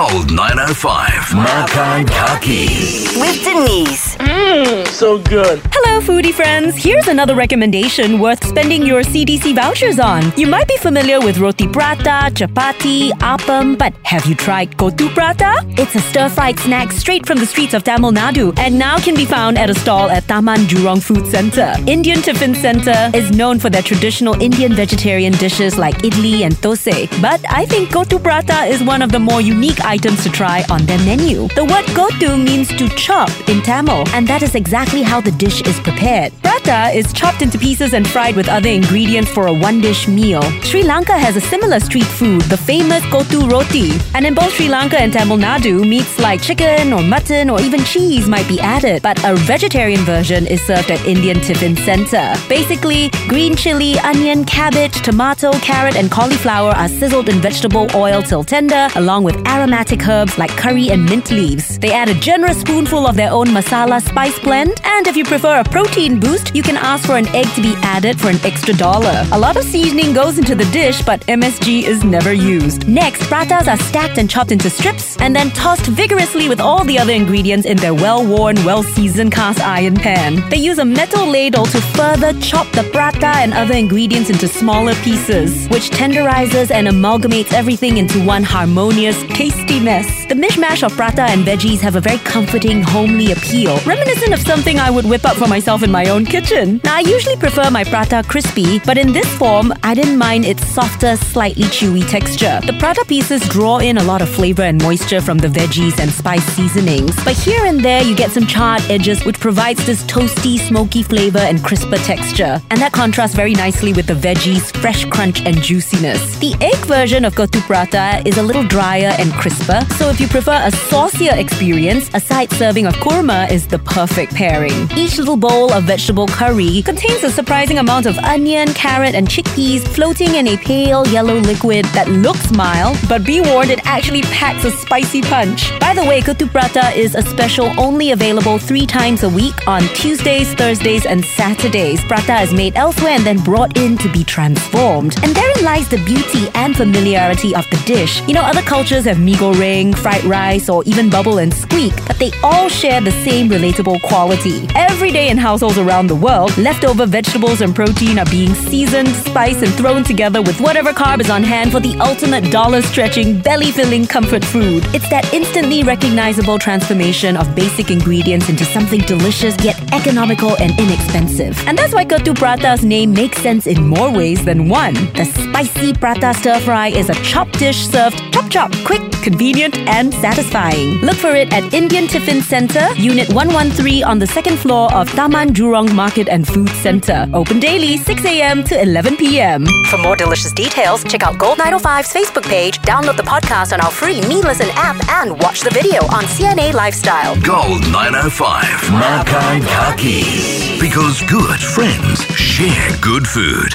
Gold 905. Makan Kaki. With Denise. Mmm. So good. Hello, foodie friends. Here's another recommendation worth spending your CDC vouchers on. You might be familiar with roti prata, chapati, appam, but have you tried kotu prata? It's a stir-fried snack straight from the streets of Tamil Nadu and now can be found at a stall at Taman Jurong Food Centre. Indian Tiffin Centre is known for their traditional Indian vegetarian dishes like idli and thosai, but I think kotu prata is one of the more unique items to try on their menu. The word kotu means to chop in Tamil, and that is exactly how the dish is prepared. Prata is chopped into pieces and fried with other ingredients for a one dish meal. Sri Lanka has a similar street food, the famous kotu roti. And in both Sri Lanka and Tamil Nadu, meats like chicken or mutton or even cheese might be added, but a vegetarian version is served at Indian Tiffin Centre. Basically, green chili, onion, cabbage, tomato, carrot, and cauliflower are sizzled in vegetable oil till tender, along with aromatic herbs like curry and mint leaves. They add a generous spoonful of their own masala spice blend, and if you prefer a protein boost, you can ask for an egg to be added for an extra dollar. A lot of seasoning goes into the dish, but MSG is never used. Next, pratas are stacked and chopped into strips, and then tossed vigorously with all the other ingredients in their well-worn, well-seasoned cast iron pan. They use a metal ladle to further chop the prata and other ingredients into smaller pieces, which tenderizes and amalgamates everything into one harmonious, tasty mess. The mishmash of prata and veggies have a very comforting, homely appeal, reminiscent of something I would whip up for myself in my own kitchen. Now, I usually prefer my prata crispy, but in this form, I didn't mind its softer, slightly chewy texture. The prata pieces draw in a lot of flavor and moisture from the veggies and spice seasonings, but here and there you get some charred edges, which provides this toasty, smoky flavor and crisper texture. And that contrasts very nicely with the veggies' fresh crunch and juiciness. The egg version of kotu prata is a little drier and crisper, so if you prefer a saucier experience, a side serving of kurma is the perfect pairing. Each little bowl of vegetable curry contains a surprising amount of onion, carrot, and chickpeas floating in a pale yellow liquid that looks mild, but be warned it actually packs a spicy punch. By the way, prata is a special only available three times a week on Tuesdays, Thursdays, and Saturdays. Prata is made elsewhere and then brought in to be transformed. And therein lies the beauty and familiarity of the dish. You know, other cultures have mee goreng, fried rice, or even bubble and squeak, but they all share the same relatable quality. Every day in households around the world, leftover vegetables and protein are being seasoned, spiced, and thrown together with whatever carb is on hand for the ultimate dollar stretching, belly filling comfort food. It's that instantly recognizable transformation of basic ingredients into something delicious yet economical and inexpensive. And that's why Kotu Prata's name makes sense in more ways than one. The spicy prata stir fry is a chop dish served chop chop, quick, convenient, and satisfying. Look for it at Indian Tiffin Centre, Unit 113 on the second floor of Taman Jurong Market and Food Centre. Open daily 6 a.m. to 11 p.m. For more delicious details, check out Gold 905's Facebook page, download the podcast on our free meListen app, and watch the video on CNA Lifestyle. Gold 905. Makan Kaki. Because good friends share good food.